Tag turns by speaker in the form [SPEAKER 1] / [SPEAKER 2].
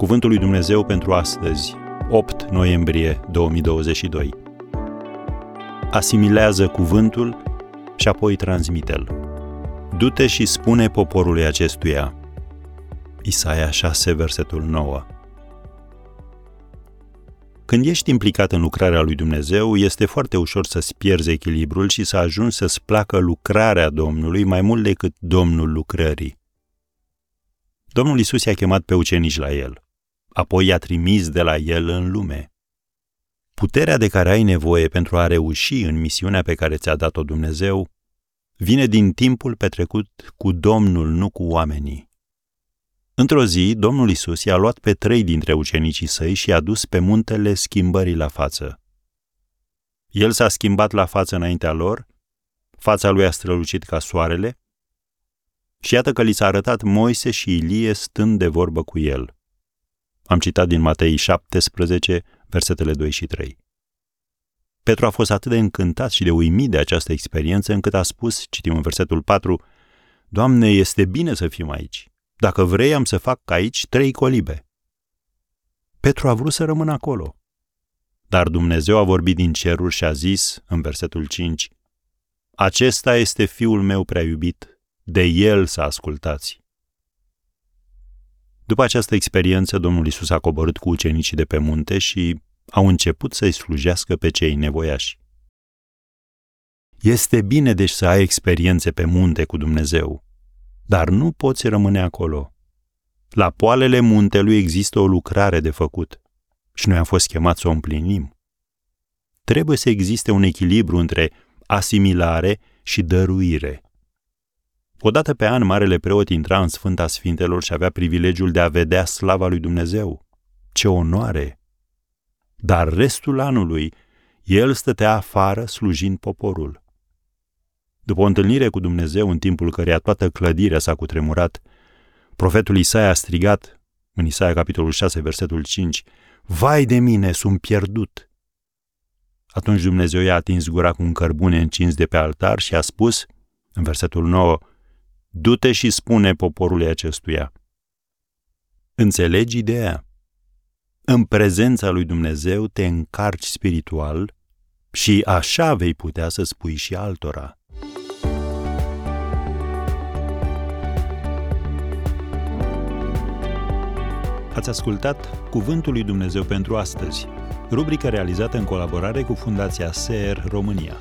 [SPEAKER 1] Cuvântul lui Dumnezeu pentru astăzi, 8 noiembrie 2022. Asimilează cuvântul și apoi transmite-l. Du-te și spune poporului acestuia. Isaia 6, versetul 9. Când ești implicat în lucrarea lui Dumnezeu, este foarte ușor să-ți pierzi echilibrul și să ajungi să-ți placă lucrarea Domnului mai mult decât Domnul lucrării. Domnul Isus i-a chemat pe ucenici la el apoi i-a trimis de la el în lume. Puterea de care ai nevoie pentru a reuși în misiunea pe care ți-a dat-o Dumnezeu vine din timpul petrecut cu Domnul, nu cu oamenii. Într-o zi, Domnul Isus i-a luat pe trei dintre ucenicii săi și i-a dus pe muntele schimbării la față. El s-a schimbat la față înaintea lor, fața lui a strălucit ca soarele, și iată că li s-a arătat Moise și Ilie stând de vorbă cu el. Am citat din Matei 17, versetele 2 și 3. Petru a fost atât de încântat și de uimit de această experiență încât a spus, citim în versetul 4, Doamne, este bine să fim aici. Dacă vrei, am să fac aici trei colibe. Petru a vrut să rămână acolo. Dar Dumnezeu a vorbit din ceruri și a zis, în versetul 5, Acesta este fiul meu prea iubit, de el să ascultați. După această experiență, Domnul Isus a coborât cu ucenicii de pe munte și au început să-i slujească pe cei nevoiași. Este bine deci să ai experiențe pe munte cu Dumnezeu, dar nu poți rămâne acolo. La poalele muntelui există o lucrare de făcut și noi am fost chemați să o împlinim. Trebuie să existe un echilibru între asimilare și dăruire. Odată pe an, marele preot intra în Sfânta Sfintelor și avea privilegiul de a vedea slava lui Dumnezeu. Ce onoare! Dar restul anului, el stătea afară slujind poporul. După o întâlnire cu Dumnezeu în timpul căreia toată clădirea s-a cutremurat, profetul Isaia a strigat, în Isaia capitolul 6, versetul 5, Vai de mine, sunt pierdut! Atunci Dumnezeu i-a atins gura cu un cărbune încins de pe altar și a spus, în versetul 9, Du-te și spune poporului acestuia. Înțelegi ideea? În prezența lui Dumnezeu te încarci spiritual și așa vei putea să spui și altora. Ați ascultat Cuvântul lui Dumnezeu pentru astăzi, rubrica realizată în colaborare cu Fundația SER România.